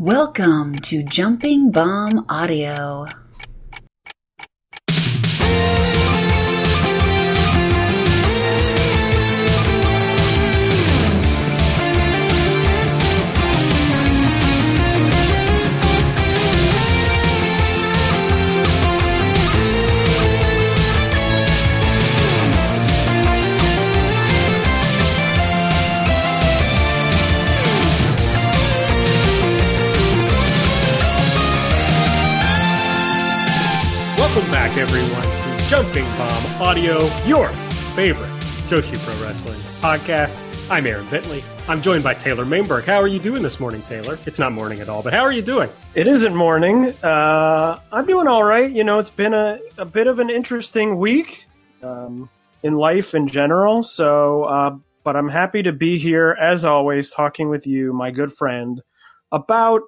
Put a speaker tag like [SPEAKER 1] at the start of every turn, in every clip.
[SPEAKER 1] Welcome to Jumping Bomb Audio.
[SPEAKER 2] Jumping Bomb Audio, your favorite Joshi Pro Wrestling podcast. I'm Aaron Bentley. I'm joined by Taylor Mainberg. How are you doing this morning, Taylor? It's not morning at all, but how are you doing?
[SPEAKER 3] It isn't morning. Uh, I'm doing all right. You know, it's been a, a bit of an interesting week um, in life in general. So, uh, but I'm happy to be here as always, talking with you, my good friend, about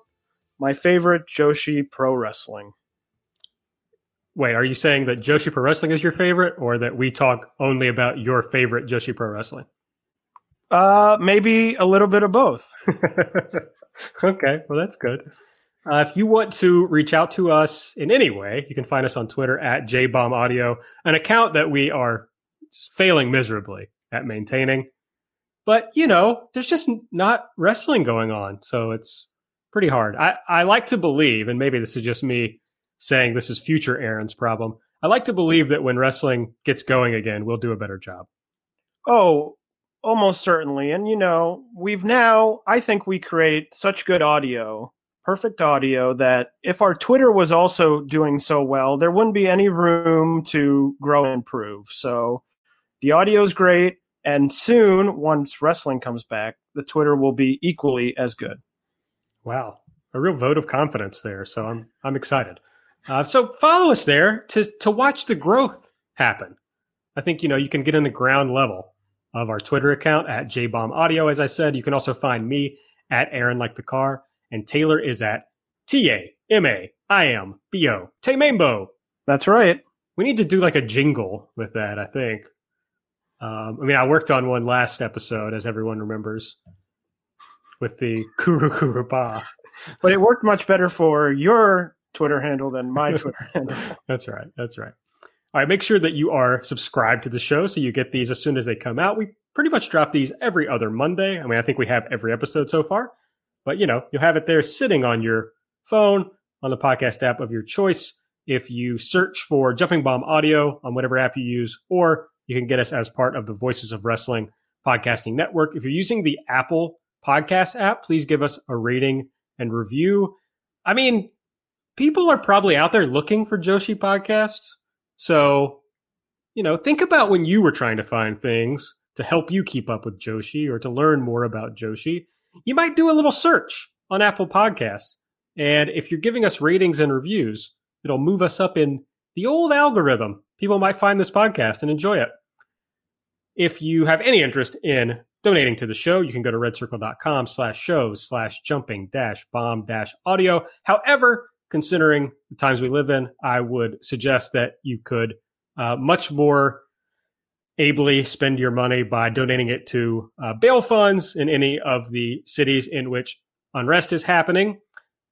[SPEAKER 3] my favorite Joshi Pro Wrestling.
[SPEAKER 2] Wait, are you saying that Joshi Pro Wrestling is your favorite, or that we talk only about your favorite Joshi Pro Wrestling?
[SPEAKER 3] Uh, maybe a little bit of both.
[SPEAKER 2] okay, well, that's good. Uh, if you want to reach out to us in any way, you can find us on Twitter at JBombAudio, an account that we are failing miserably at maintaining. But, you know, there's just not wrestling going on. So it's pretty hard. I, I like to believe, and maybe this is just me saying this is future Aaron's problem. I like to believe that when wrestling gets going again, we'll do a better job.
[SPEAKER 3] Oh, almost certainly. And, you know, we've now, I think we create such good audio, perfect audio, that if our Twitter was also doing so well, there wouldn't be any room to grow and improve. So the audio is great. And soon, once wrestling comes back, the Twitter will be equally as good.
[SPEAKER 2] Wow. A real vote of confidence there. So I'm, I'm excited. Uh, so follow us there to to watch the growth happen. I think you know you can get in the ground level of our Twitter account at JBomb Audio. As I said, you can also find me at Aaron like the car, and Taylor is at T A M A I M B O Tamaimbo.
[SPEAKER 3] That's right.
[SPEAKER 2] We need to do like a jingle with that. I think. Um, I mean, I worked on one last episode, as everyone remembers, with the Kuru Kuru Pa.
[SPEAKER 3] But it worked much better for your Twitter handle than my Twitter handle.
[SPEAKER 2] That's right. That's right. All right. Make sure that you are subscribed to the show so you get these as soon as they come out. We pretty much drop these every other Monday. I mean, I think we have every episode so far, but you know, you'll have it there sitting on your phone on the podcast app of your choice. If you search for Jumping Bomb Audio on whatever app you use, or you can get us as part of the Voices of Wrestling podcasting network. If you're using the Apple podcast app, please give us a rating and review. I mean, people are probably out there looking for Joshi podcasts. So, you know, think about when you were trying to find things to help you keep up with Joshi or to learn more about Joshi. You might do a little search on Apple Podcasts. And if you're giving us ratings and reviews, it'll move us up in the old algorithm. People might find this podcast and enjoy it. If you have any interest in donating to the show, you can go to redcircle.com slash shows slash jumping dash bomb dash audio. However, considering the times we live in, I would suggest that you could uh, much more ably spend your money by donating it to uh, bail funds in any of the cities in which unrest is happening,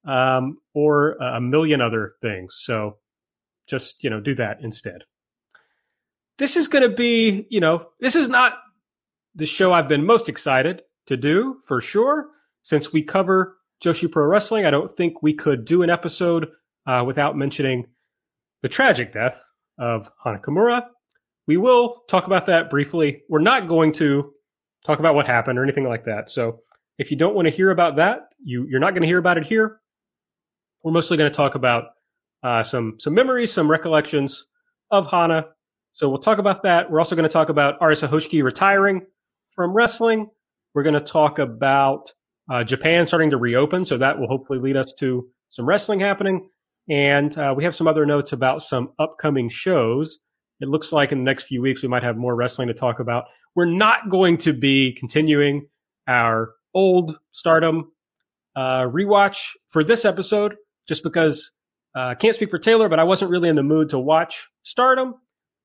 [SPEAKER 2] um, or a million other things. So just, you know, do that instead. This is going to be, you know, this is not the show I've been most excited to do for sure, since we cover Joshi Pro Wrestling. I don't think we could do an episode uh, without mentioning the tragic death of Hana Kimura. We will talk about that briefly. We're not going to talk about what happened or anything like that. So if you don't want to hear about that, you you're not going to hear about it here. We're mostly going to talk about uh, some some memories, some recollections of Hana. So we'll talk about that. We're also going to talk about Arisa Hoshiki retiring from wrestling. We're going to talk about uh, Japan starting to reopen, so that will hopefully lead us to some wrestling happening. And uh, we have some other notes about some upcoming shows. It looks like in the next few weeks we might have more wrestling to talk about. We're not going to be continuing our old Stardom uh, rewatch for this episode, just because uh, I can't speak for Taylor, but I wasn't really in the mood to watch Stardom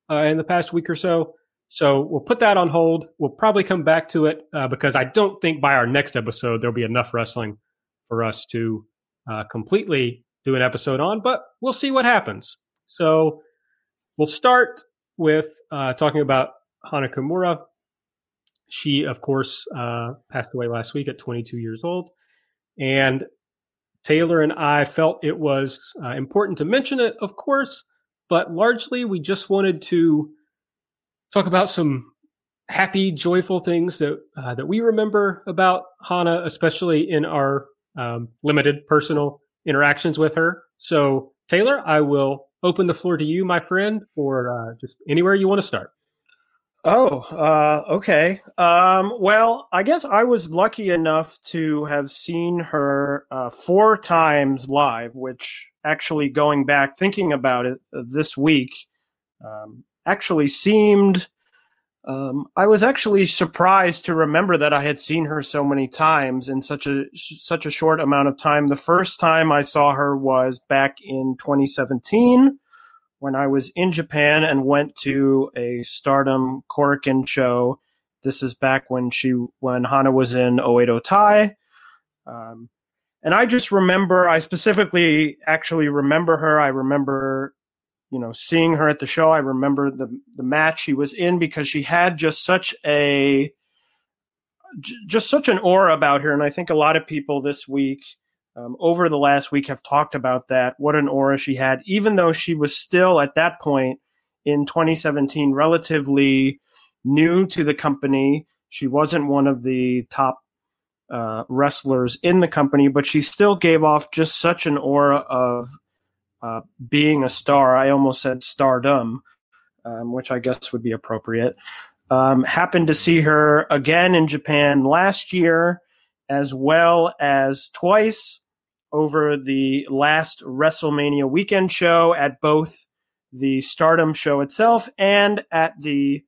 [SPEAKER 2] uh, in the past week or so. So we'll put that on hold. We'll probably come back to it uh, because I don't think by our next episode there'll be enough wrestling for us to uh, completely do an episode on, but we'll see what happens. So we'll start with uh, talking about Hana Kimura. She, of course, uh, passed away last week at 22 years old. And Taylor and I felt it was uh, important to mention it, of course, but largely we just wanted to talk about some happy, joyful things that uh, that we remember about Hana, especially in our um, limited personal interactions with her. So, Taylor, I will open the floor to you, my friend, or uh, just anywhere you want to start.
[SPEAKER 3] Oh, uh, okay. Um, well, I guess I was lucky enough to have seen her uh, four times live, which actually going back thinking about it uh, this week um, actually seemed. Um, I was actually surprised to remember that I had seen her so many times in such a such a short amount of time. The first time I saw her was back in 2017 when I was in Japan and went to a Stardom Korakuen show. This is back when she when Hana was in Oedo Tai. Um, and I just remember I specifically actually remember her. I remember you know seeing her at the show. I remember the the match she was in because she had just such a just such an aura about her and I think a lot of people this week um, over the last week have talked about that, what an aura she had, even though she was still at that point in 2017 relatively new to the company. She wasn't one of the top uh, wrestlers in the company, but she still gave off just such an aura of uh, being a star. I almost said stardom, um, which I guess would be appropriate. Um, happened to see her again in Japan last year, as well as twice over the last WrestleMania weekend show at both the Stardom show itself and at the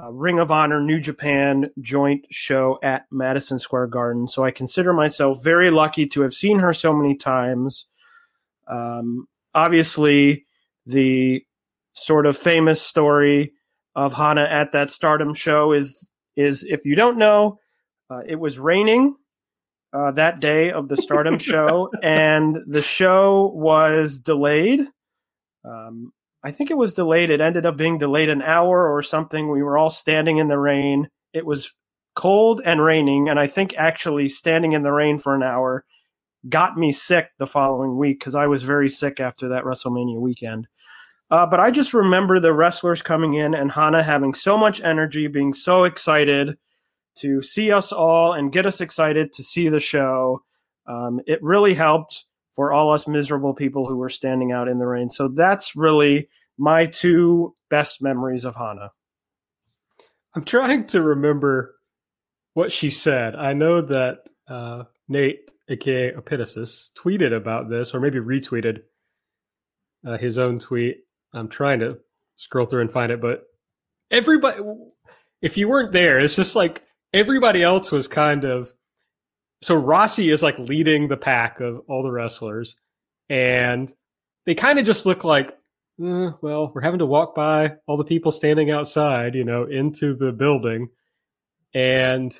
[SPEAKER 3] uh, Ring of Honor New Japan joint show at Madison Square Garden. So I consider myself very lucky to have seen her so many times. Um, obviously, the sort of famous story of Hana at that Stardom show is is if you don't know, uh, it was raining uh, that day of the Stardom show, and the show was delayed. Um, I think it was delayed. It ended up being delayed an hour or something. We were all standing in the rain. It was cold and raining, and I think actually standing in the rain for an hour got me sick the following week because I was very sick after that WrestleMania weekend. Uh, but I just remember the wrestlers coming in and Hana having so much energy, being so excited to see us all and get us excited to see the show. Um, it really helped for all us miserable people who were standing out in the rain. So that's really my two best memories of Hana.
[SPEAKER 2] I'm trying to remember what she said. I know that uh, Nate, aka Epitasis, tweeted about this, or maybe retweeted uh, his own tweet. I'm trying to scroll through and find it, but everybody, if you weren't there, it's just like everybody else was kind of so Rossy is like leading the pack of all the wrestlers, and they kind of just look like, eh, well, we're having to walk by all the people standing outside, you know, into the building, and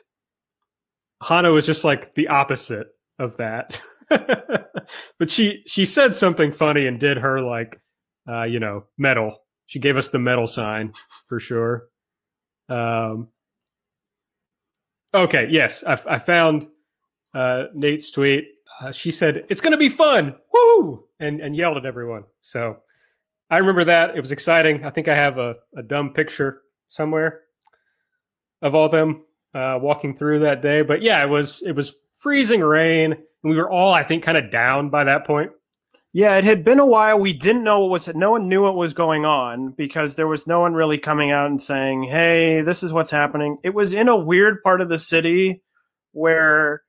[SPEAKER 2] Hana was just like the opposite of that. but she she said something funny and did her like, uh, you know, medal. She gave us the medal sign for sure. Um, Okay, yes, I, I found uh, Nate's tweet. Uh, she said, "It's going to be fun, woo!" and and yelled at everyone. So I remember that. It was exciting. I think I have a, a dumb picture somewhere of all them uh, walking through that day. But yeah, it was it was freezing rain, and we were all, I think, kind of down by that point.
[SPEAKER 3] Yeah, it had been a while. We didn't know what was no one knew what was going on because there was no one really coming out and saying, "Hey, this is what's happening." It was in a weird part of the city where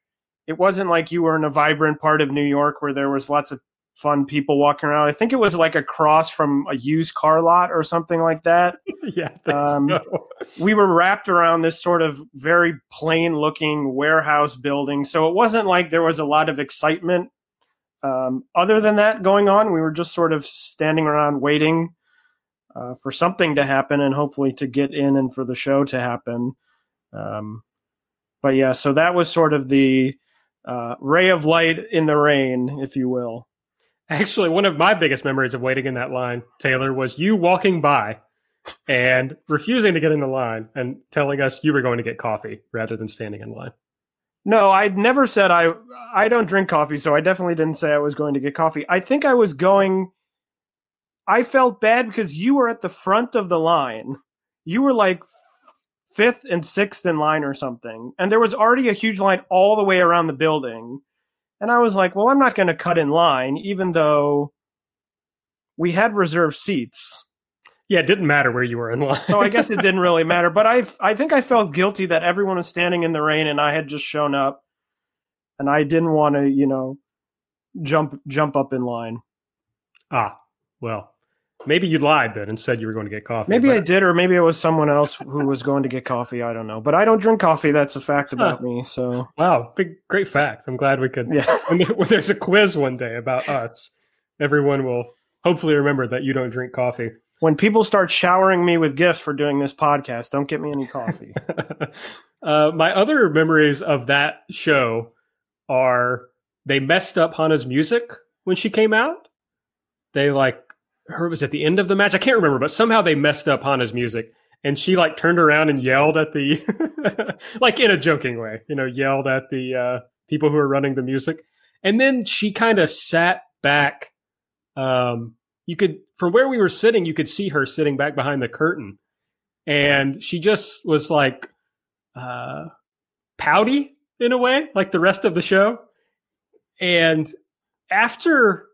[SPEAKER 3] it wasn't like you were in a vibrant part of New York where there was lots of fun people walking around. I think it was like across from a used car lot or something like that.
[SPEAKER 2] yeah, um, so.
[SPEAKER 3] we were wrapped around this sort of very plain looking warehouse building, so it wasn't like there was a lot of excitement um, other than that going on, we were just sort of standing around waiting uh, for something to happen and hopefully to get in and for the show to happen. Um, but yeah, so that was sort of the uh, ray of light in the rain, if you will.
[SPEAKER 2] Actually, one of my biggest memories of waiting in that line, Taylor, was you walking by and refusing to get in the line and telling us you were going to get coffee rather than standing in line.
[SPEAKER 3] No, I'd never said I I don't drink coffee, so I definitely didn't say I was going to get coffee. I think I was going I felt bad because you were at the front of the line. You were like fifth and sixth in line or something. And there was already a huge line all the way around the building. And I was like, well, I'm not going to cut in line, even though we had reserved seats.
[SPEAKER 2] Yeah, it didn't matter where you were in line.
[SPEAKER 3] so I guess it didn't really matter. But I, I think I felt guilty that everyone was standing in the rain and I had just shown up, and I didn't want to, you know, jump jump up in line.
[SPEAKER 2] Ah, well, maybe you lied then and said you were going to get coffee.
[SPEAKER 3] Maybe but... I did, or maybe it was someone else who was going to get coffee. I don't know, but I don't drink coffee. That's a fact about huh. me. So
[SPEAKER 2] wow, big great facts. I'm glad we could. Yeah. when, when there's a quiz one day about us, everyone will hopefully remember that you don't drink coffee
[SPEAKER 3] when people start showering me with gifts for doing this podcast, don't get me any coffee.
[SPEAKER 2] uh, my other memories of that show are they messed up Hana's music when she came out. They like her was at the end of the match. I can't remember, but somehow they messed up Hana's music. And she like turned around and yelled at the, like in a joking way, you know, yelled at the uh, people who are running the music. And then she kind of sat back um, you could from where we were sitting, you could see her sitting back behind the curtain, and she just was like uh, pouty in a way, like the rest of the show. And after,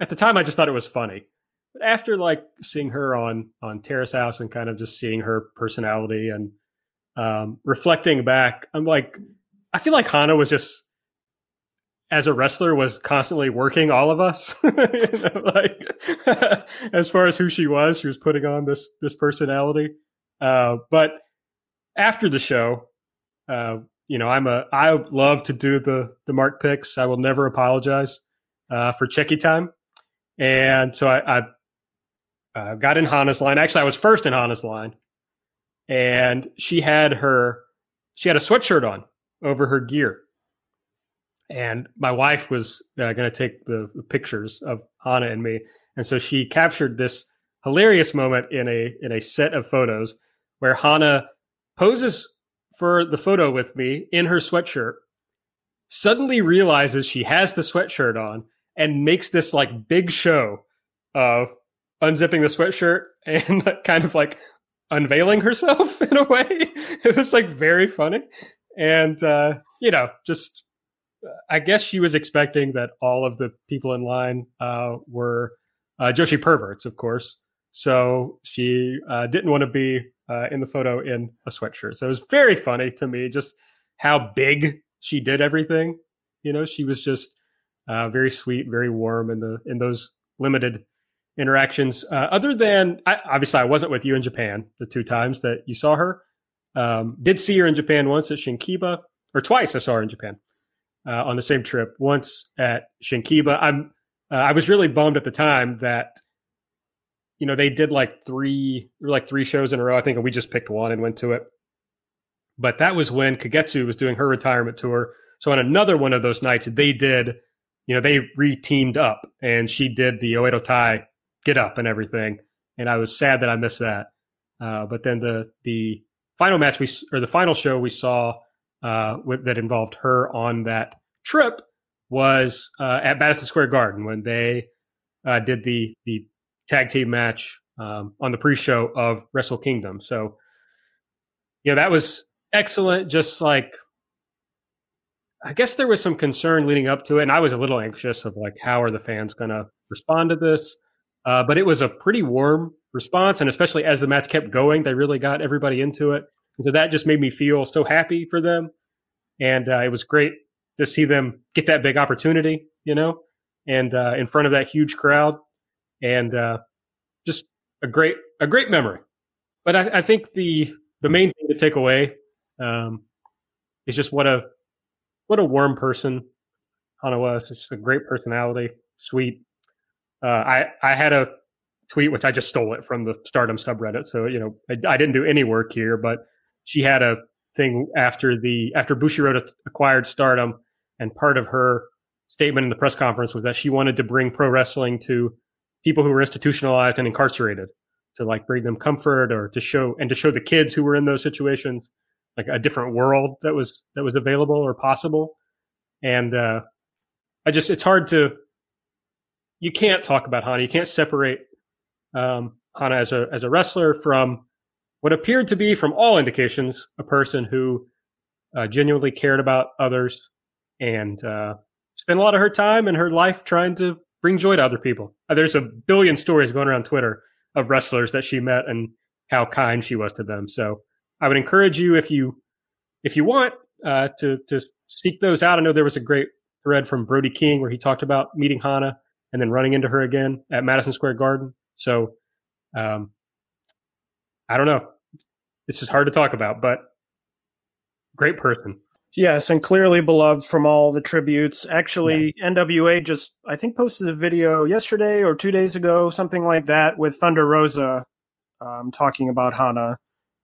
[SPEAKER 2] at the time, I just thought it was funny. But after like seeing her on on Terrace House and kind of just seeing her personality and um, reflecting back, I'm like, I feel like Hana was just as a wrestler was constantly working all of us. know, like as far as who she was, she was putting on this this personality. Uh, but after the show, uh, you know, I'm a I love to do the the mark picks. I will never apologize uh, for cheki time, and so I, I uh, got in Hana's line. Actually, I was first in Hana's line, and she had her she had a sweatshirt on over her gear. And my wife was uh, going to take the, the, pictures of Hana and me, and so she captured this hilarious moment in a in a set of photos where Hana poses for the photo with me in her sweatshirt, suddenly realizes she has the sweatshirt on, and makes this like big show of unzipping the sweatshirt and kind of like unveiling herself in a way. It was like very funny, and uh, you know just I guess she was expecting that all of the people in line uh, were uh, Joshi perverts, of course. So she uh, didn't want to be uh, in the photo in a sweatshirt. So it was very funny to me just how big she did everything. You know, she was just uh, very sweet, very warm in the in those limited interactions. Uh, other than I, obviously, I wasn't with you in Japan the two times that you saw her. Um, did see her in Japan once at Shinkiba, or twice I saw her in Japan uh, on the same trip. Once at Shinkiba, I'm uh, I was really bummed at the time that you know they did like three like three shows in a row. I think we just picked one and went to it. But that was when Kagetsu was doing her retirement tour. So on another one of those nights, they did, you know, they re-teamed up and she did the Oedo Tai get up and everything. And I was sad that I missed that. Uh, but then the the final match we or the final show we saw uh, with, that involved her on that trip was uh, at Madison Square Garden when they uh, did the the tag team match um, on the pre-show of Wrestle Kingdom. So, yeah, that was excellent. Just like, I guess there was some concern leading up to it, and I was a little anxious of like, how are the fans going to respond to this? Uh, but it was a pretty warm response, and especially as the match kept going, they really got everybody into it. So that just made me feel so happy for them. And uh, it was great to see them get that big opportunity, you know, and uh, in front of that huge crowd. And uh, just a great, a great memory. But I, I, think the the main thing to take away um, is just what a what a warm person Hana was. Just a great personality, sweet. Uh, I I had a tweet which I just stole it from the Stardom subreddit, so you know I, I didn't do any work here, but she had a thing after the after Bushiroad acquired Stardom, and part of her statement in the press conference was that she wanted to bring pro wrestling to people who were institutionalized and incarcerated to like bring them comfort or to show and to show the kids who were in those situations like a different world that was that was available or possible. And uh i just it's hard to you can't talk about hana. You can't separate um hana as a as a wrestler from what appeared to be from all indications a person who uh, genuinely cared about others and uh spent a lot of her time and her life trying to bring joy to other people. Uh, there's a billion stories going around twitter of wrestlers that she met and how kind she was to them. So I would encourage you if you if you want uh, to to seek those out. I know there was a great thread from Brody King where he talked about meeting Hana and then running into her again at Madison Square Garden. So um, I don't know. This is hard to talk about, but great person.
[SPEAKER 3] Yes, and clearly beloved from all the tributes. Actually, yeah. NWA just I think posted a video yesterday or two days ago, something like that, with Thunder Rosa um, talking about Hana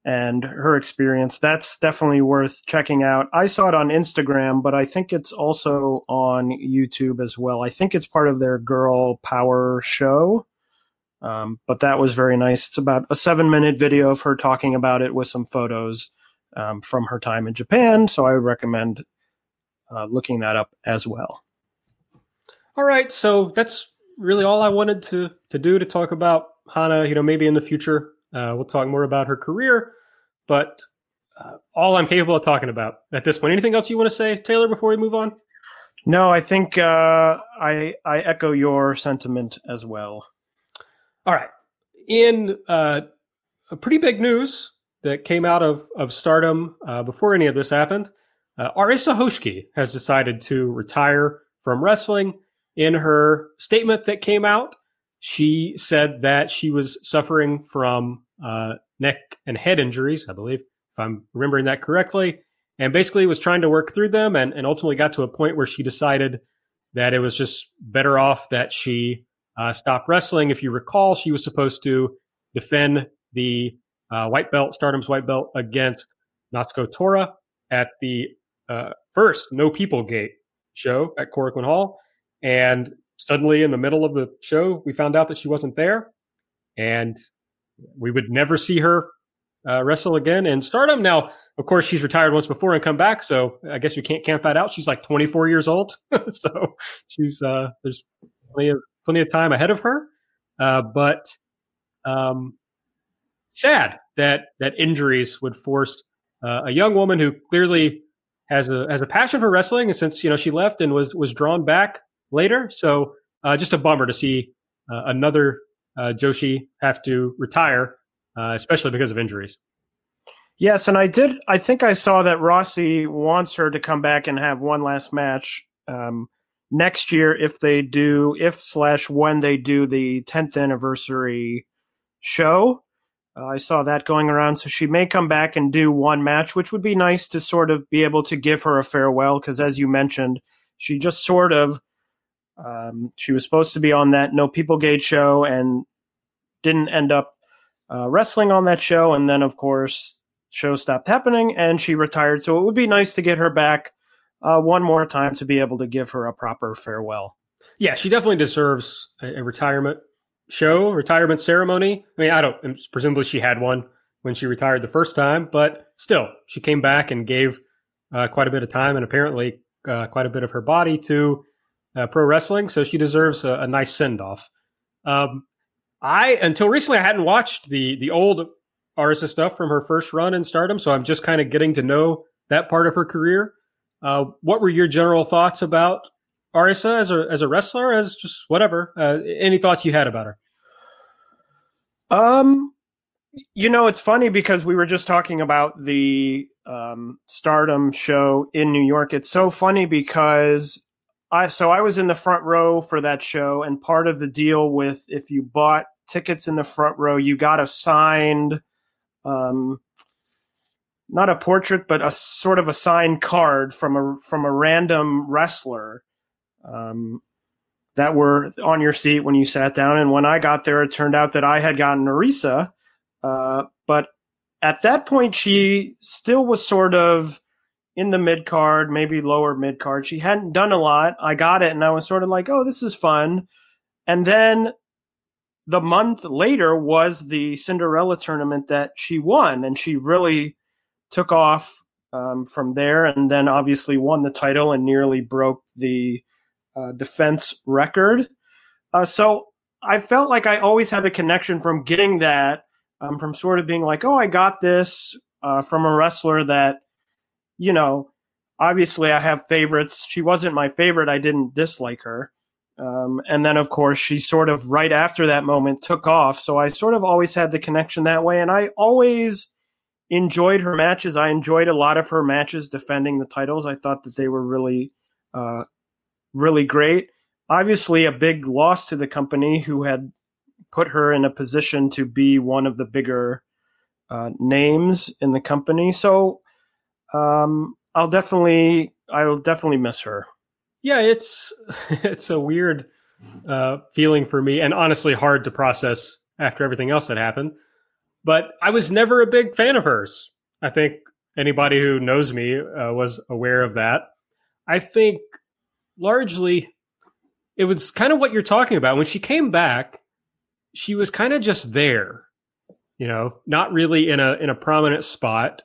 [SPEAKER 3] and her experience. That's definitely worth checking out. I saw it on Instagram, but I think it's also on YouTube as well. I think it's part of their Girl Power show. Um, but that was very nice. It's about a seven minute video of her talking about it with some photos um, from her time in Japan. So I would recommend uh, looking that up as well.
[SPEAKER 2] All right. So that's really all I wanted to, to do to talk about Hana. You know, maybe in the future uh, we'll talk more about her career, but uh, all I'm capable of talking about at this point. Anything else you want to say, Taylor, before we move on?
[SPEAKER 3] No, I think uh, I I echo your sentiment as well.
[SPEAKER 2] All right, in uh, a pretty big news that came out of of Stardom uh, before any of this happened, uh, Arisa Hoshiki has decided to retire from wrestling. In her statement that came out, she said that she was suffering from uh, neck and head injuries, I believe, if I'm remembering that correctly, and basically was trying to work through them and, and ultimately got to a point where she decided that it was just better off that she uh, wrestling. If you recall, she was supposed to defend the uh, white belt, Stardom's white belt against Natsuko Tora at the uh, first No People Gate show at Korakuen Hall. And suddenly in the middle of the show, we found out that she wasn't there and we would never see her uh, wrestle again in stardom. Now, of course, she's retired once before and come back. So I guess we can't camp that out. She's like 24 years old. so she's, uh, there's plenty of, plenty of time ahead of her. Uh, but, um, sad that, that injuries would force uh, a young woman who clearly has a, has a passion for wrestling and since, you know, she left and was, was drawn back later. So uh, just a bummer to see uh, another uh, Joshi have to retire, uh, especially because of injuries.
[SPEAKER 3] Yes, and I did. I think I saw that Rossy wants her to come back and have one last match um, next year if they do, if slash when they do the 10th anniversary show. Uh, I saw that going around, so she may come back and do one match, which would be nice to sort of be able to give her a farewell because, as you mentioned, she just sort of um, she was supposed to be on that No People Gate show and didn't end up uh, wrestling on that show. And then, of course, show stopped happening and she retired. So it would be nice to get her back uh, one more time to be able to give her a proper farewell.
[SPEAKER 2] Yeah, she definitely deserves a, a retirement show, retirement ceremony. I mean, I don't, presumably she had one when she retired the first time, but still, she came back and gave uh, quite a bit of time and apparently uh, quite a bit of her body to uh, pro wrestling, so she deserves a, a nice send off. Um, I until recently I hadn't watched the the old Arisa stuff from her first run in Stardom, so I'm just kind of getting to know that part of her career. Uh, what were your general thoughts about Arisa as a as a wrestler, as just whatever? Uh, any thoughts you had about her?
[SPEAKER 3] Um, you know, it's funny because we were just talking about the um, Stardom show in New York. It's so funny because I so I was in the front row for that show, and part of the deal with if you bought tickets in the front row, you got a signed, um, not a portrait, but a sort of a signed card from a from a random wrestler, um, that were on your seat when you sat down. And when I got there, it turned out that I had gotten Arisa, uh, but at that point, she still was sort of in the mid card, maybe lower mid card. She hadn't done a lot. I got it and I was sort of like, oh, this is fun. And then the month later was the Cinderella tournament that she won, and she really took off um, from there, and then obviously won the title and nearly broke the uh, defense record. Uh, so I felt like I always had the connection from getting that, um, from sort of being like, oh, I got this uh, from a wrestler that, you know, obviously I have favorites. She wasn't my favorite. I didn't dislike her. Um, and then, of course, she sort of right after that moment took off. So I sort of always had the connection that way. And I always enjoyed her matches. I enjoyed a lot of her matches defending the titles. I thought that they were really, uh, really great. Obviously, a big loss to the company who had put her in a position to be one of the bigger uh, names in the company. So um, I'll definitely, I will definitely miss her.
[SPEAKER 2] Yeah, it's it's a weird uh, feeling for me, and honestly, hard to process after everything else that happened. But I was never a big fan of hers. I think anybody who knows me uh, was aware of that. I think largely it was kind of what you're talking about. When she came back, she was kind of just there, you know, not really in a in a prominent spot.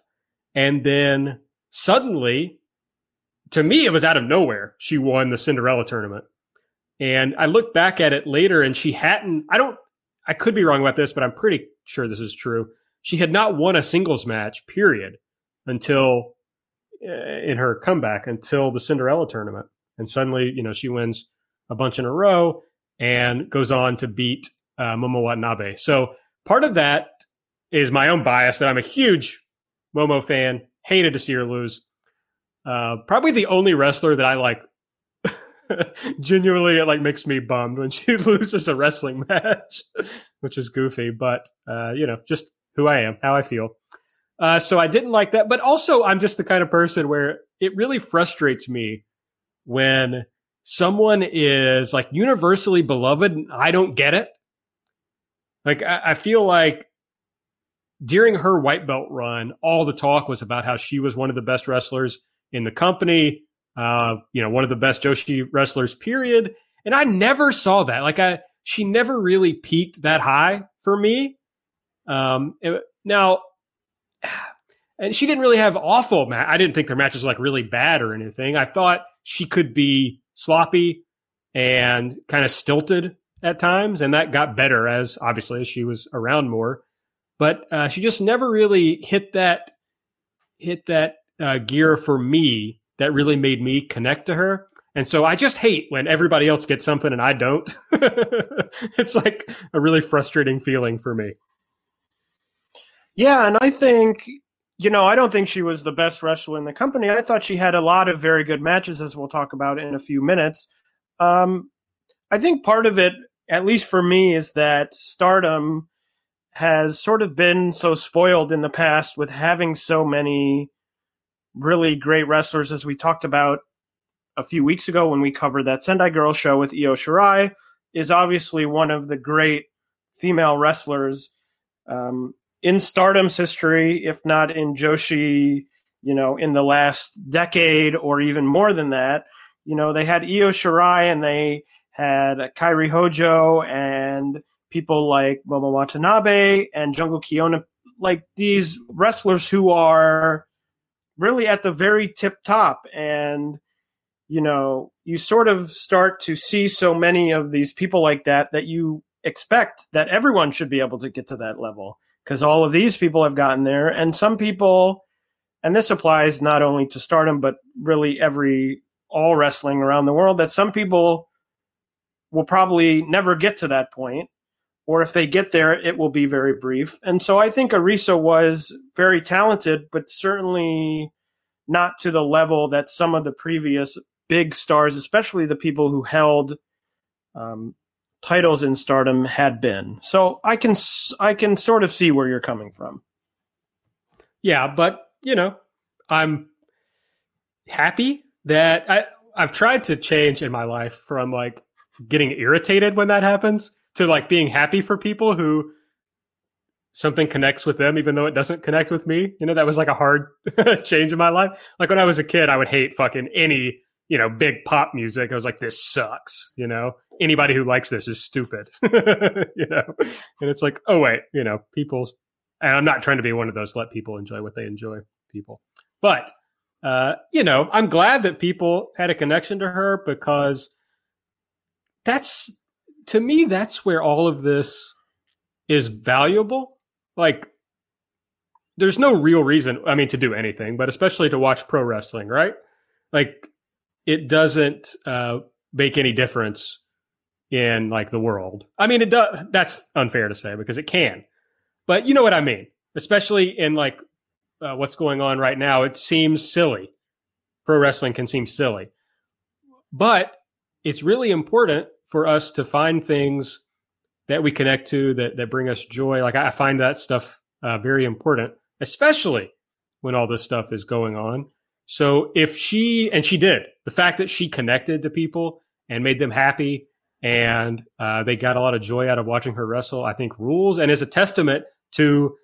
[SPEAKER 2] And then suddenly to me, it was out of nowhere. She won the Cinderella tournament. And I look back at it later and she hadn't, I don't, I could be wrong about this, but I'm pretty sure this is true. She had not won a singles match, period, until uh, in her comeback, until the Cinderella tournament. And suddenly, you know, she wins a bunch in a row and goes on to beat uh, Momo Watanabe. So part of that is my own bias that I'm a huge Momo fan, hated to see her lose. Uh, probably the only wrestler that I like genuinely it like makes me bummed when she loses a wrestling match, which is goofy, but uh, you know, just who I am, how I feel. Uh, so I didn't like that, but also I'm just the kind of person where it really frustrates me when someone is like universally beloved and I don't get it. Like I, I feel like during her white belt run, all the talk was about how she was one of the best wrestlers in the company. Uh, you know, one of the best Joshi wrestlers, period. And I never saw that. Like I, she never really peaked that high for me. Um, it, now, and she didn't really have awful match. I didn't think their matches were like really bad or anything. I thought she could be sloppy and kind of stilted at times, and that got better as obviously as she was around more. But uh, she just never really hit that hit that uh, gear for me that really made me connect to her. And so I just hate when everybody else gets something and I don't. it's like a really frustrating feeling for me.
[SPEAKER 3] Yeah, and I think you know, I don't think she was the best wrestler in the company. I thought she had a lot of very good matches, as we'll talk about in a few minutes. Um, I think part of it, at least for me, is that stardom has sort of been so spoiled in the past with having so many really great wrestlers, as we talked about a few weeks ago when we covered that Sendai Girl show with Io Shirai, is obviously one of the great female wrestlers um, in Stardom's history, if not in Joshi, you know, in the last decade or even more than that. You know, they had Io Shirai and they had Kairi Hojo and people like Momo Watanabe and Jungle Kyona, like these wrestlers who are really at the very tip top. And you know you sort of start to see so many of these people like that that you expect that everyone should be able to get to that level because all of these people have gotten there. And some people and this applies not only to stardom but really every all wrestling around the world that some people will probably never get to that point or if they get there, it will be very brief. And so I think Arisa was very talented, but certainly not to the level that some of the previous big stars, especially the people who held um, titles in Stardom, had been. So I can I can sort of see where you're coming from.
[SPEAKER 2] Yeah, but you know, I'm happy that I I've tried to change in my life from like getting irritated when that happens to like being happy for people who something connects with them, even though it doesn't connect with me. You know, that was like a hard change in my life. Like when I was a kid, I would hate fucking any, you know, big pop music. I was like, this sucks. You know, anybody who likes this is stupid. you know, and it's like, oh wait, you know, people. And I'm not trying to be one of those let people enjoy what they enjoy. People, but uh, you know, I'm glad that people had a connection to her because that's to me that's where all of this is valuable. Like there's no real reason i mean to do anything but especially to watch pro wrestling right? Like it doesn't uh make any difference in like the world. I mean it does that's unfair to say because it can. But you know what i mean especially in like uh, what's going on right now it seems silly. Pro wrestling can seem silly. But it's really important for us to find things that we connect to that that bring us joy. Like I find that stuff uh, very important, especially when all this stuff is going on. So if she and she did the fact that she connected to people and made them happy and uh, they got a lot of joy out of watching her wrestle, I think rules and is a testament to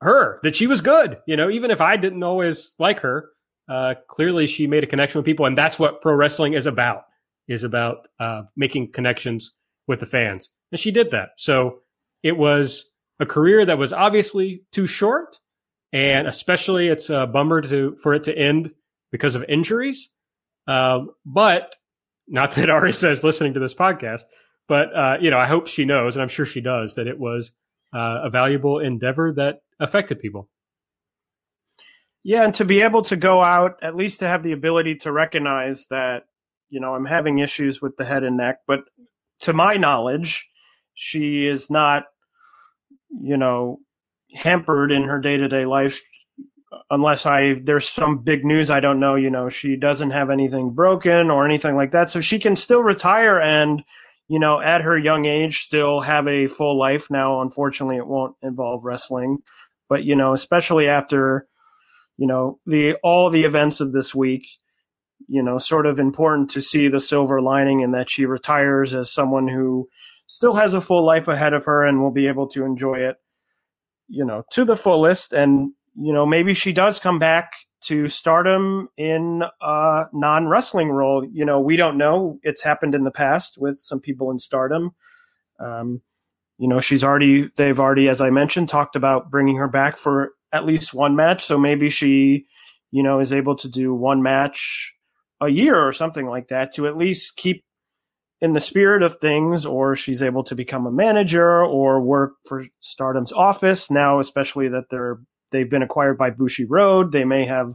[SPEAKER 2] her that she was good. You know, even if I didn't always like her, uh, clearly she made a connection with people, and that's what pro wrestling is about. Is about uh, making connections with the fans. And she did that. So it was a career that was obviously too short. And especially it's a bummer to, for it to end because of injuries. Um, but not that Arisa is listening to this podcast, but, uh, you know, I hope she knows, and I'm sure she does, that it was uh, a valuable endeavor that affected people.
[SPEAKER 3] Yeah, and to be able to go out, at least to have the ability to recognize that, you know, I'm having issues with the head and neck, but to my knowledge, she is not, you know, hampered in her day to day life unless I there's some big news I don't know. You know, she doesn't have anything broken or anything like that, so she can still retire and you know at her young age still have a full life. Now, unfortunately, it won't involve wrestling, but you know, especially after you know the all the events of this week you know, sort of important to see the silver lining in that she retires as someone who still has a full life ahead of her and will be able to enjoy it, you know, to the fullest. And, you know, maybe she does come back to stardom in a non wrestling role. You know, we don't know. It's happened in the past with some people in stardom. Um, you know, she's already, they've already, as I mentioned, talked about bringing her back for at least one match. So maybe she, you know, is able to do one match a year or something like that to at least keep in the spirit of things, or she's able to become a manager or work for Stardom's office now, especially that they're they've been acquired by Bushiroad. They may have,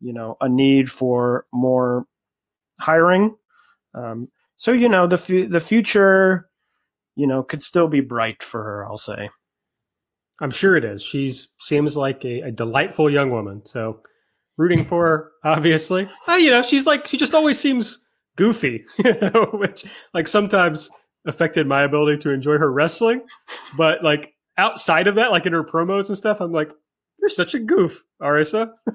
[SPEAKER 3] you know, a need for more hiring. Um, so you know the the future, you know, could still be bright for her. I'll say.
[SPEAKER 2] I'm sure it is. She's seems like a, a delightful young woman. So rooting for her, obviously. Uh, you know, she's like, she just always seems goofy, you know, which like sometimes affected my ability to enjoy her wrestling. But like outside of that, like in her promos and stuff, I'm like, you're such a goof, Arisa.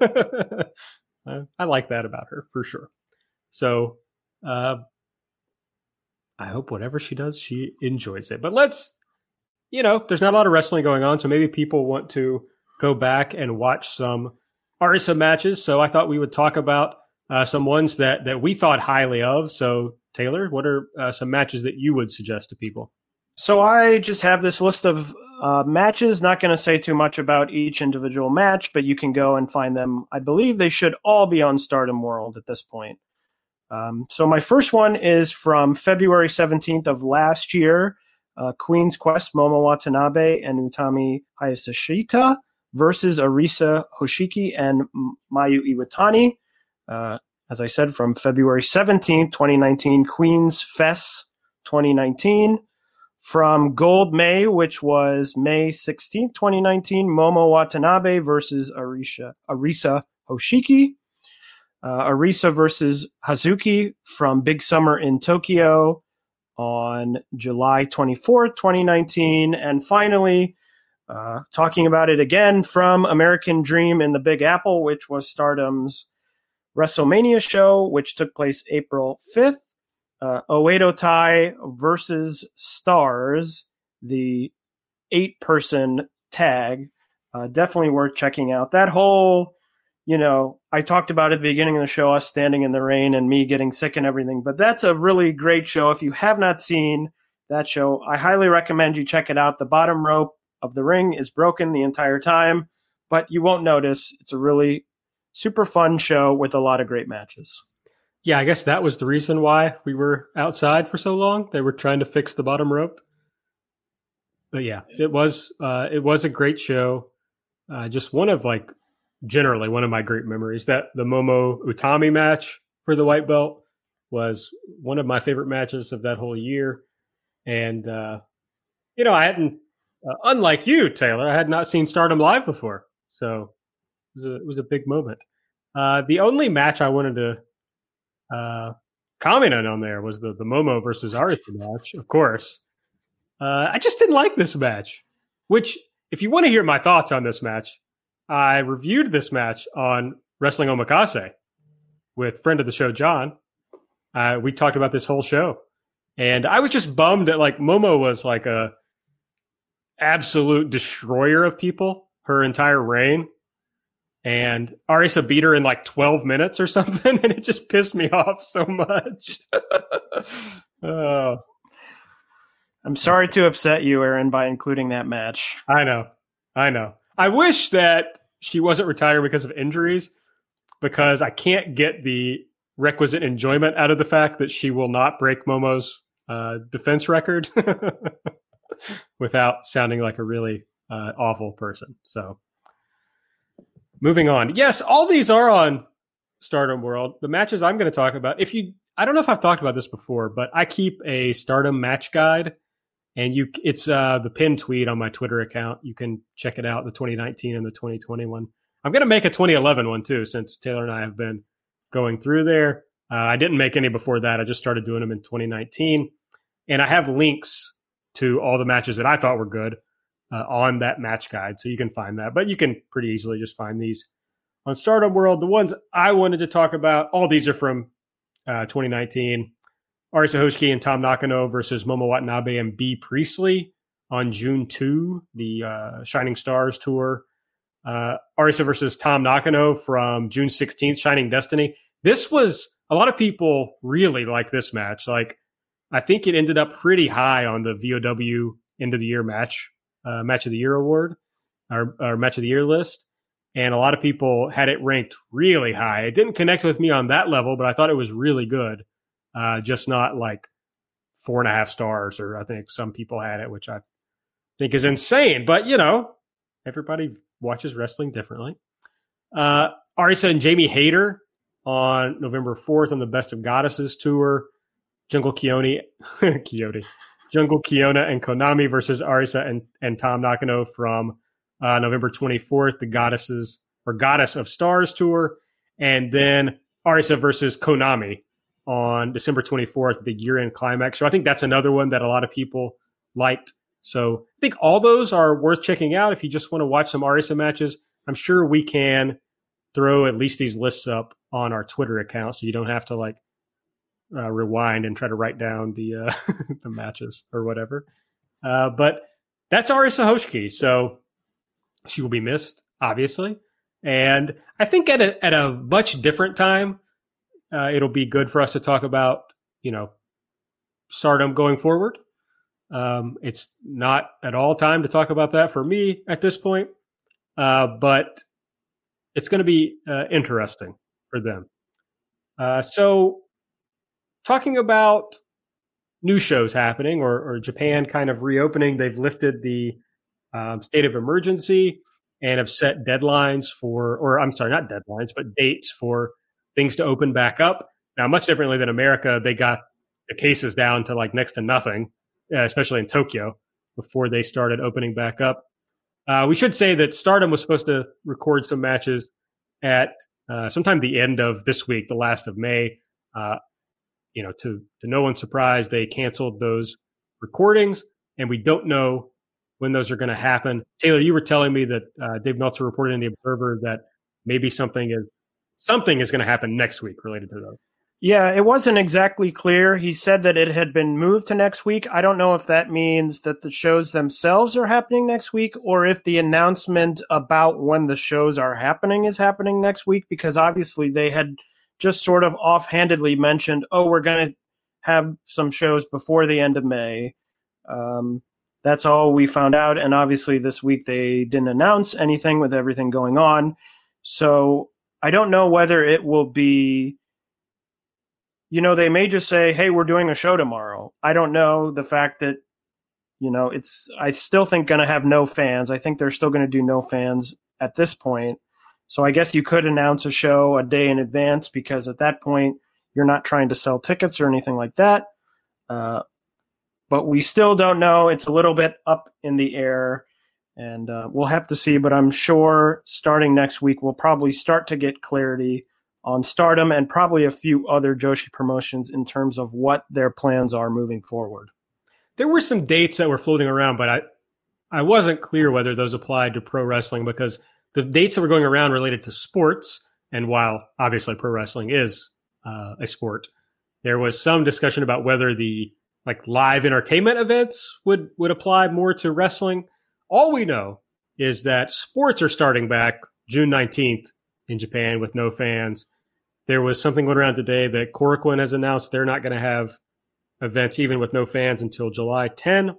[SPEAKER 2] I like that about her for sure. So, uh, I hope whatever she does, she enjoys it. But let's, you know, there's not a lot of wrestling going on, so maybe people want to go back and watch some Arisa matches. So I thought we would talk about uh, some ones that that we thought highly of. So Taylor, what are uh, some matches that you would suggest to people?
[SPEAKER 3] So I just have this list of uh, matches. Not going to say too much about each individual match, but you can go and find them. I believe they should all be on Stardom World at this point. Um, so my first one is from February 17th of last year. Uh, Queen's Quest, Momo Watanabe and Utami Hayashishita versus Arisa Hoshiki and Mayu Iwatani. Uh, as I said, from February 17th, 2019, Queen's Fest 2019. From Gold May, which was May 16th, 2019, Momo Watanabe versus Arisa, Arisa Hoshiki. Uh, Arisa versus Hazuki from Big Summer in Tokyo on July 24th, 2019. And finally, uh, talking about it again from American Dream in the Big Apple, which was Stardom's WrestleMania show, which took place April 5th. Uh, Oedo Tai versus Stars, the eight person tag. Uh, definitely worth checking out. That whole, you know, I talked about at the beginning of the show, us standing in the rain and me getting sick and everything, but that's a really great show. If you have not seen that show, I highly recommend you check it out. The bottom rope of the ring is broken the entire time, but you won't notice. It's a really super fun show with a lot of great matches.
[SPEAKER 2] Yeah, I guess that was the reason why we were outside for so long. They were trying to fix the bottom rope. But yeah, it was uh, it was a great show. Uh, just one of like generally one of my great memories. That the Momo Utami match for the white belt was one of my favorite matches of that whole year. And uh, you know, I hadn't, uh, unlike you, Taylor, I had not seen Stardom live before, so it was a, it was a big moment. Uh, the only match I wanted to uh, commented on there was the the Momo versus Arisa match, of course. Uh, I just didn't like this match. Which, if you want to hear my thoughts on this match, I reviewed this match on Wrestling Omakase with friend of the show John. Uh, we talked about this whole show, and I was just bummed that like Momo was like a absolute destroyer of people her entire reign and Arisa beat her in like 12 minutes or something, and it just pissed me off so much. oh.
[SPEAKER 3] I'm sorry to upset you, Aaron, by including that match.
[SPEAKER 2] I know. I know. I wish that she wasn't retired because of injuries, because I can't get the requisite enjoyment out of the fact that she will not break Momo's uh, defense record without sounding like a really uh, awful person. So moving on. Yes, all these are on Stardom World. The matches I'm going to talk about, if you, I don't know if I've talked about this before, but I keep a Stardom match guide, and you, it's uh, the pinned tweet on my Twitter account. You can check it out, the 2019 and the 2021. I'm going to make a 2011 one too, since Taylor and I have been going through there. Uh, I didn't make any before that. I just started doing them in 2019, and I have links to all the matches that I thought were good uh, on that match guide. So you can find that, but you can pretty easily just find these on Stardom World. The ones I wanted to talk about, all these are from uh, 2019. Arisa Hoshiki and Tam Nakano versus Momo Watanabe and Bea Priestley on June 2, the uh, Shining Stars tour. Uh, Arisa versus Tam Nakano from June 16th, Shining Destiny. This was a lot of people really like this match. Like, I think it ended up pretty high on the VOW end of the year match uh, Match of the Year award, our Match of the Year list. And a lot of people had it ranked really high. It didn't connect with me on that level, but I thought it was really good. Uh, just not like four and a half stars, or I think some people had it, which I think is insane. But, you know, everybody watches wrestling differently. Uh, Arisa and Jamie Hayter on November 4th on the Best of Goddesses tour. Jungle Kyone, Kyone, Jungle Kyona and Konami versus Arisa and, and Tam Nakano from uh, November 24th, the Goddesses or Goddess of Stars tour. And then Arisa versus Konami on December 24th, the year end climax. So I think that's another one that a lot of people liked. So I think all those are worth checking out if you just want to watch some Arisa matches. I'm sure we can throw at least these lists up on our Twitter account so you don't have to like uh, rewind and try to write down the uh, the matches or whatever. Uh, but that's Arisa Hoshiki, so she will be missed, obviously. And I think at a at a much different time, uh, it'll be good for us to talk about you know stardom going forward. Um, it's not at all time to talk about that for me at this point, uh, but it's going to be uh, interesting for them. Uh, so talking about new shows happening or, or Japan kind of reopening. They've lifted the um, state of emergency and have set deadlines for, or I'm sorry, not deadlines, but dates for things to open back up. Now, much differently than America, they got the cases down to like next to nothing, uh, especially in Tokyo before they started opening back up. Uh, we should say that Stardom was supposed to record some matches at uh, sometime the end of this week, the last of May. Uh, you know, to to no one's surprise, they canceled those recordings, and we don't know when those are going to happen. Taylor, you were telling me that uh, Dave Meltzer reported in the Observer that maybe something is something is going to happen next week related to those.
[SPEAKER 3] Yeah, it wasn't exactly clear. He said that it had been moved to next week. I don't know if that means that the shows themselves are happening next week or if the announcement about when the shows are happening is happening next week, because obviously they had just sort of offhandedly mentioned, oh, we're going to have some shows before the end of May. Um, that's all we found out. And obviously this week they didn't announce anything with everything going on. So I don't know whether it will be you know, they may just say, "Hey, we're doing a show tomorrow." I don't know the fact that you know, it's I still think going to have no fans. I think they're still going to do no fans at this point. So I guess you could announce a show a day in advance because at that point you're not trying to sell tickets or anything like that. Uh, but we still don't know. It's a little bit up in the air, and uh, we'll have to see. But I'm sure starting next week we'll probably start to get clarity on Stardom and probably a few other Joshi promotions in terms of what their plans are moving forward.
[SPEAKER 2] There were some dates that were floating around, but I I wasn't clear whether those applied to pro wrestling because the dates that were going around related to sports, and while obviously pro wrestling is uh, a sport, there was some discussion about whether the like live entertainment events would would apply more to wrestling. All we know is that sports are starting back June 19th in Japan with no fans. There was something going around today that Korakuen has announced they're not going to have events even with no fans until July 10.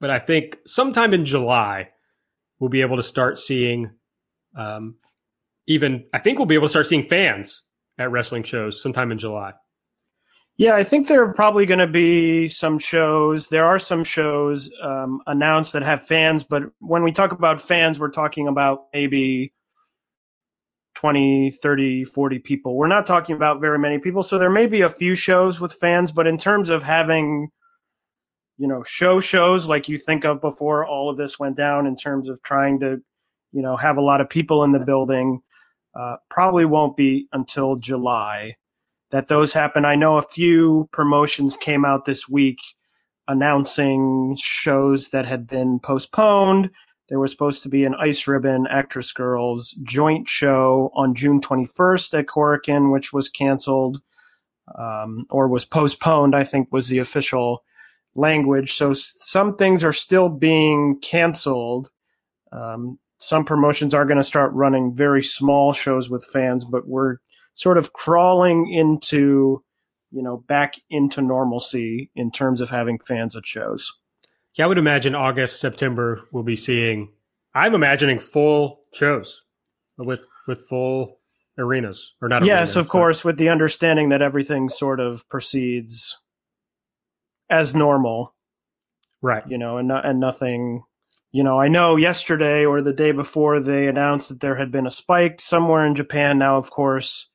[SPEAKER 2] But I think sometime in July, we'll be able to start seeing, um, even, I think we'll be able to start seeing fans at wrestling shows sometime in July.
[SPEAKER 3] Yeah, I think there are probably going to be some shows. There are some shows um, announced that have fans, but when we talk about fans, we're talking about maybe 20, 30, 40 people. We're not talking about very many people. So there may be a few shows with fans, but in terms of having, you know, show shows like you think of before all of this went down in terms of trying to, you know, have a lot of people in the building, uh, probably won't be until July that those happen. I know a few promotions came out this week announcing shows that had been postponed there was supposed to be an Ice Ribbon Actress Girls joint show on June 21st at Korakuen, which was canceled um, or was postponed, I think was the official language. So some things are still being canceled. Um, some promotions are going to start running very small shows with fans, but we're sort of crawling into, you know, back into normalcy in terms of having fans at shows.
[SPEAKER 2] Yeah, I would imagine August, September we'll be seeing. I'm imagining full shows with with full arenas or not.
[SPEAKER 3] Yes,
[SPEAKER 2] arenas,
[SPEAKER 3] of course, with the understanding that everything sort of proceeds as normal,
[SPEAKER 2] right?
[SPEAKER 3] You know, and and nothing. You know, I know yesterday or the day before they announced that there had been a spike somewhere in Japan. Now, of course,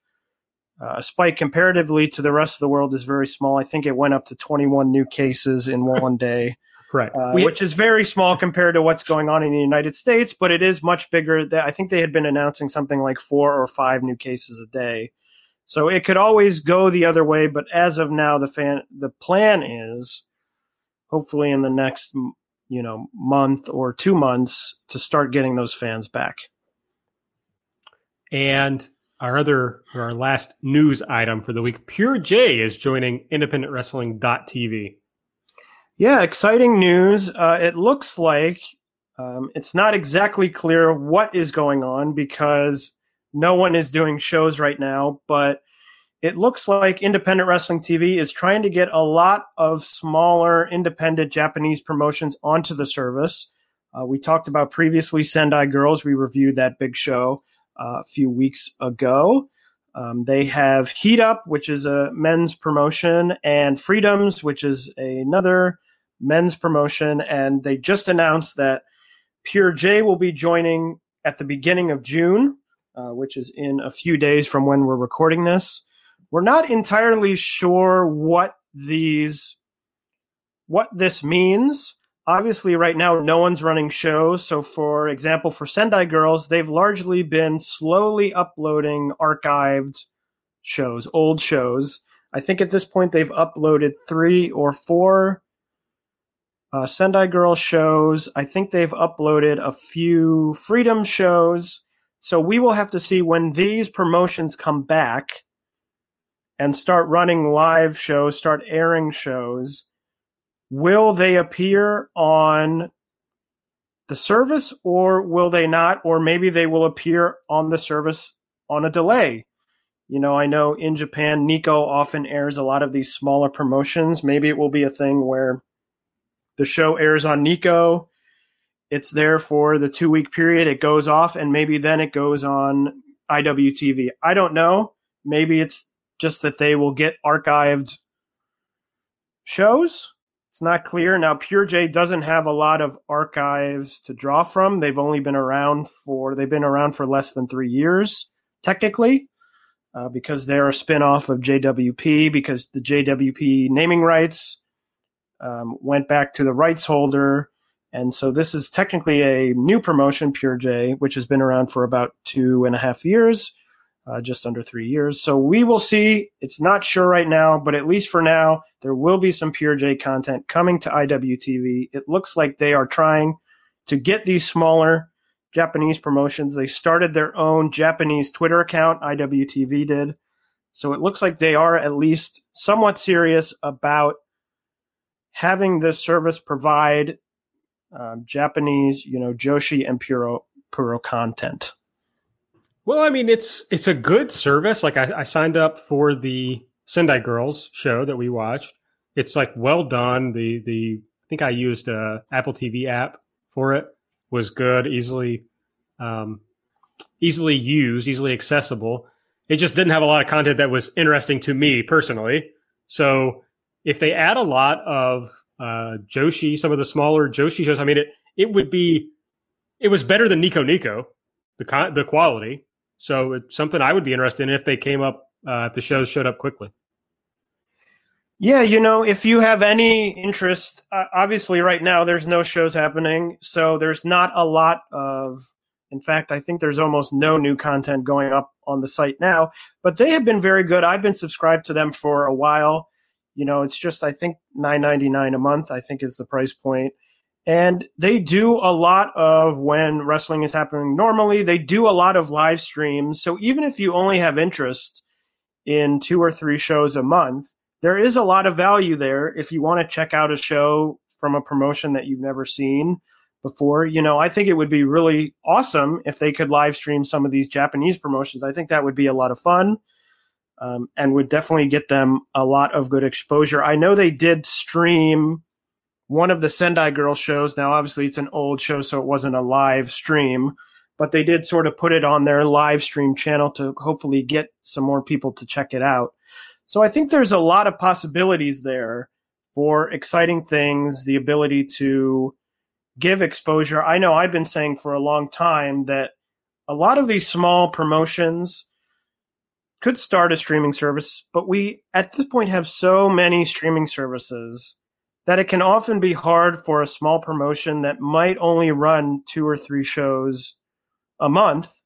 [SPEAKER 3] uh, a spike comparatively to the rest of the world is very small. I think it went up to 21 new cases in one day.
[SPEAKER 2] Right.
[SPEAKER 3] Uh, we, which is very small compared to what's going on in the United States, but it is much bigger. I think they had been announcing something like four or five new cases a day. So it could always go the other way, but as of now, the fan, the plan is hopefully in the next, you know, month or two months to start getting those fans back.
[SPEAKER 2] And our other, our last news item for the week, Pure J is joining independentwrestling.tv.
[SPEAKER 3] Yeah, exciting news. Uh, it looks like um, it's not exactly clear what is going on because no one is doing shows right now, but it looks like Independent Wrestling TV is trying to get a lot of smaller independent Japanese promotions onto the service. Uh, we talked about previously Sendai Girls. We reviewed that big show uh, a few weeks ago. Um, they have Heat Up, which is a men's promotion, and Freedoms, which is another men's promotion, and they just announced that Pure J will be joining at the beginning of June, uh, which is in a few days from when we're recording this. We're not entirely sure what these what this means. Obviously, right now, no one's running shows. So, for example, for Sendai Girls, they've largely been slowly uploading archived shows, old shows. I think at this point they've uploaded three or four uh, Sendai Girl shows. I think they've uploaded a few Freedom shows. So we will have to see when these promotions come back and start running live shows, start airing shows, will they appear on the service or will they not? Or maybe they will appear on the service on a delay. You know, I know in Japan, Nico often airs a lot of these smaller promotions. Maybe it will be a thing where the show airs on Nico. It's there for the two week period. It goes off, and maybe then it goes on IWTV. I don't know. Maybe it's just that they will get archived shows. It's not clear. Now, PureJ doesn't have a lot of archives to draw from. They've only been around for, they've been around for less than three years, technically, uh, because they're a spinoff of JWP, because the JWP naming rights um, went back to the rights holder. And so this is technically a new promotion, Pure J, which has been around for about two and a half years uh, just under three years. So we will see. It's not sure right now, but at least for now, there will be some Pure J content coming to IWTV. It looks like they are trying to get these smaller Japanese promotions. They started their own Japanese Twitter account, IWTV did. So it looks like they are at least somewhat serious about having this service provide uh, Japanese, you know, Joshi and Puro, Puro content.
[SPEAKER 2] Well, I mean, it's it's a good service. Like I, I signed up for the Sendai Girls show that we watched. It's like well done. The the I think I used a Apple TV app for it. Was good, easily um, easily used, easily accessible. It just didn't have a lot of content that was interesting to me personally. So if they add a lot of uh, Joshi, some of the smaller Joshi shows, I mean, it it would be it was better than Nico Nico, the con- the quality. So it's something I would be interested in if they came up, uh, if the shows showed up quickly.
[SPEAKER 3] Yeah, you know, if you have any interest, uh, obviously right now there's no shows happening, so there's not a lot of. In fact, I think there's almost no new content going up on the site now, but they have been very good. I've been subscribed to them for a while. You know, it's just I think 9.99 a month. I think is the price point. And they do a lot of when wrestling is happening normally, they do a lot of live streams. So even if you only have interest in two or three shows a month, there is a lot of value there if you want to check out a show from a promotion that you've never seen before. You know, I think it would be really awesome if they could live stream some of these Japanese promotions. I think that would be a lot of fun. Um, and would definitely get them a lot of good exposure. I know they did stream one of the Sendai Girls shows. Now, obviously, it's an old show, so it wasn't a live stream, but they did sort of put it on their live stream channel to hopefully get some more people to check it out. So I think there's a lot of possibilities there for exciting things, the ability to give exposure. I know I've been saying for a long time that a lot of these small promotions could start a streaming service, but we at this point have so many streaming services that it can often be hard for a small promotion that might only run two or three shows a month,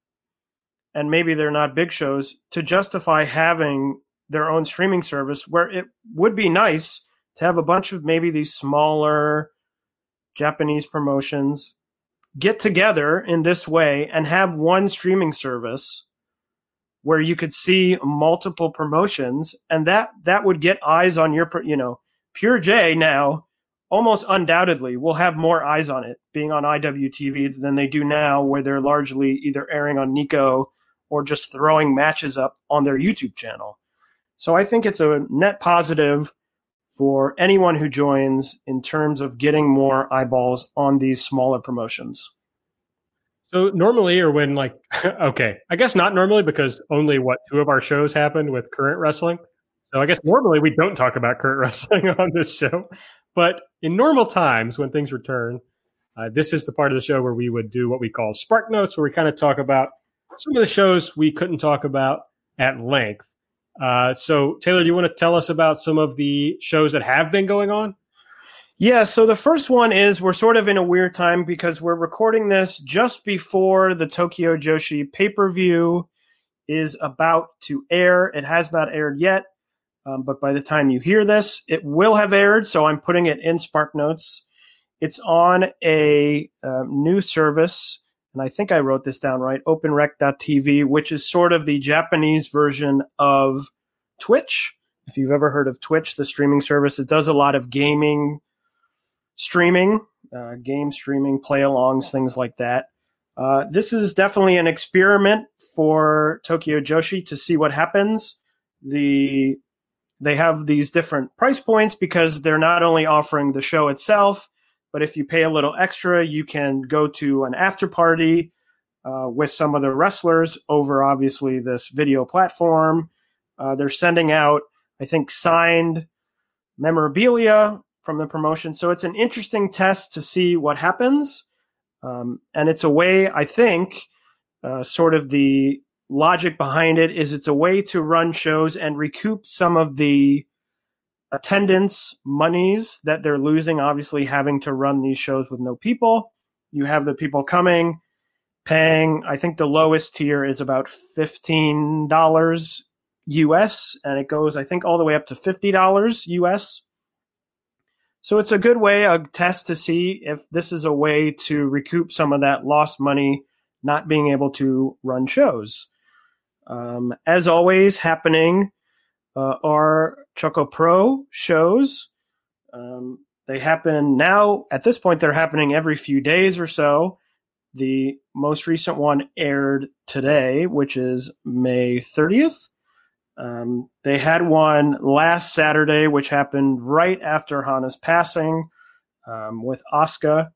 [SPEAKER 3] and maybe they're not big shows, to justify having their own streaming service where it would be nice to have a bunch of maybe these smaller Japanese promotions get together in this way and have one streaming service where you could see multiple promotions and that that would get eyes on your you know PureJ now almost undoubtedly will have more eyes on it being on IWTV than they do now, where they're largely either airing on Nico or just throwing matches up on their YouTube channel. So I think it's a net positive for anyone who joins in terms of getting more eyeballs on these smaller promotions.
[SPEAKER 2] So normally, or when like, okay, I guess not normally because only what two of our shows happened with current wrestling. So I guess normally we don't talk about current wrestling on this show, but in normal times when things return, uh, this is the part of the show where we would do what we call spark notes, where we kind of talk about some of the shows we couldn't talk about at length. Uh, so Taylor, do you want to tell us about some of the shows that have been going on?
[SPEAKER 3] Yeah, so the first one is we're sort of in a weird time because we're recording this just before the Tokyo Joshi pay per view is about to air. It has not aired yet. Um, but by the time you hear this, it will have aired. So I'm putting it in Spark Notes. It's on a uh, new service, and I think I wrote this down right OpenRec.tv, which is sort of the Japanese version of Twitch. If you've ever heard of Twitch, the streaming service, it does a lot of gaming streaming, uh, game streaming, play alongs, things like that. Uh, this is definitely an experiment for Tokyo Joshi to see what happens. The they have these different price points because they're not only offering the show itself, but if you pay a little extra, you can go to an after party uh, with some of the wrestlers over obviously this video platform. Uh, they're sending out, I think, signed memorabilia from the promotion. So it's an interesting test to see what happens. Um, and it's a way, I think, uh, sort of the logic behind it is it's a way to run shows and recoup some of the attendance monies that they're losing, obviously having to run these shows with no people. You have the people coming, paying, I think the lowest tier is about $15 US, and it goes, I think, all the way up to $50 US so it's a good way, a test to see if this is a way to recoup some of that lost money not being able to run shows. Um, as always, happening uh, are Choco Pro shows. Um, they happen now, at this point, they're happening every few days or so. The most recent one aired today, which is May 30th. Um, they had one last Saturday, which happened right after Hana's passing, um, with Asuka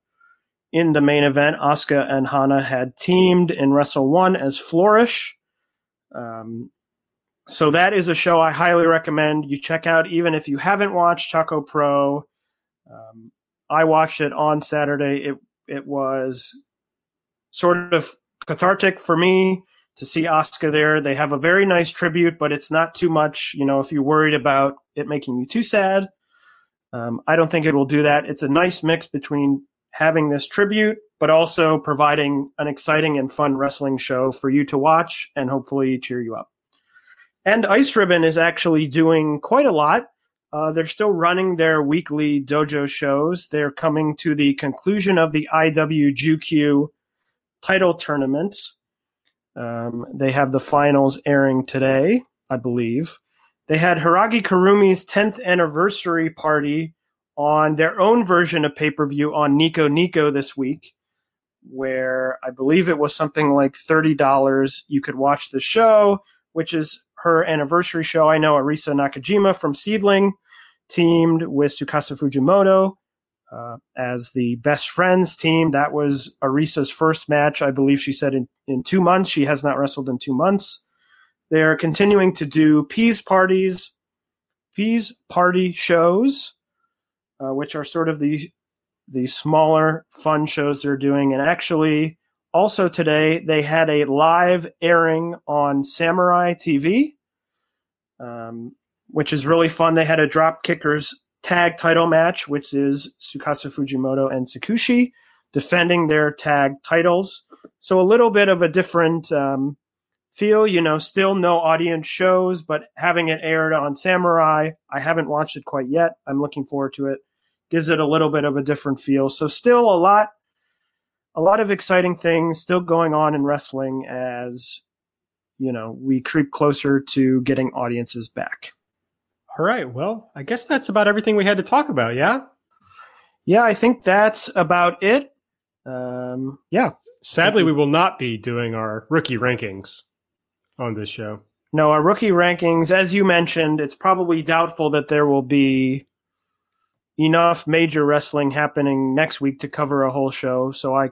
[SPEAKER 3] in the main event. Asuka and Hana had teamed in Wrestle One as Flourish. Um, so that is a show I highly recommend you check out, even if you haven't watched Choco Pro. Um, I watched it on Saturday. It it was sort of cathartic for me to see Asuka there. They have a very nice tribute, but it's not too much. You know, if you're worried about it making you too sad, um, I don't think it will do that. It's a nice mix between having this tribute, but also providing an exciting and fun wrestling show for you to watch and hopefully cheer you up. And Ice Ribbon is actually doing quite a lot. Uh, they're still running their weekly dojo shows. They're coming to the conclusion of the IWGQ title tournaments. Um, they have the finals airing today, I believe. They had Hiiragi Kurumi's 10th anniversary party on their own version of pay per view on Nico Nico this week, where I believe it was something like $30. You could watch the show, which is her anniversary show. I know Arisa Nakajima from SEAdLINNNG teamed with Tsukasa Fujimoto uh, as the best friends team. That was Arisa's first match, I believe she said in, in two months. She has not wrestled in two months. They're continuing to do P's parties, P's party shows, uh, which are sort of the the smaller fun shows they're doing. And actually, also today they had a live airing on Samurai TV, um, which is really fun. They had a drop kickers tag title match, which is Tsukasa Fujimoto and Tsukushi defending their tag titles. So a little bit of a different um, feel, you know, still no audience shows, but having it aired on Samurai, I haven't watched it quite yet. I'm looking forward to it. Gives it a little bit of a different feel. So still a lot, a lot of exciting things still going on in wrestling as, you know, we creep closer to getting audiences back.
[SPEAKER 2] All right. Well, I guess that's about everything we had to talk about. Yeah.
[SPEAKER 3] Yeah, I think that's about it. Um, yeah.
[SPEAKER 2] Sadly, we will not be doing our rookie rankings on this show.
[SPEAKER 3] No, our rookie rankings, as you mentioned, it's probably doubtful that there will be enough major wrestling happening next week to cover a whole show. So I,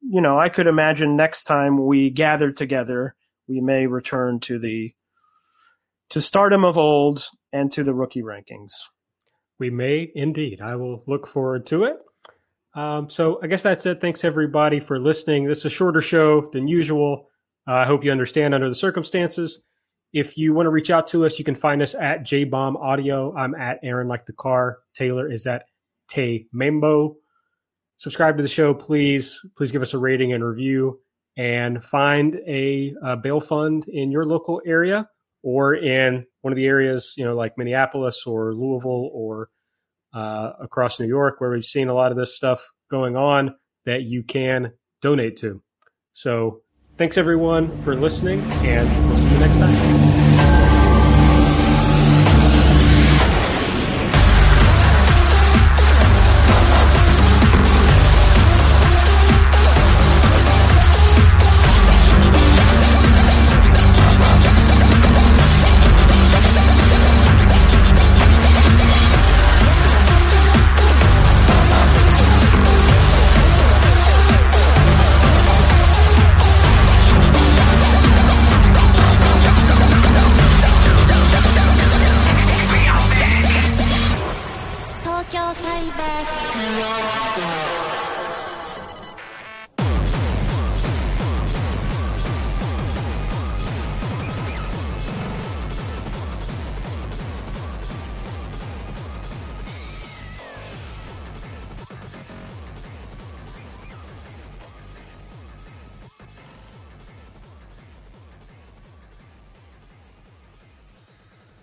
[SPEAKER 3] you know, I could imagine next time we gather together, we may return to the to stardom of old and to the rookie rankings.
[SPEAKER 2] We may indeed. I will look forward to it. Um, so I guess that's it. Thanks everybody for listening. This is a shorter show than usual. Uh, I hope you understand under the circumstances. If you want to reach out to us, you can find us at JBomb Audio. I'm at Aaron like the car. Taylor is at Tay Mambo. Subscribe to the show, please. Please give us a rating and review, and find a, a bail fund in your local area or in one of the areas, you know, like Minneapolis or Louisville or uh, across New York, where we've seen a lot of this stuff going on that you can donate to. So thanks everyone for listening, and we'll see you next time.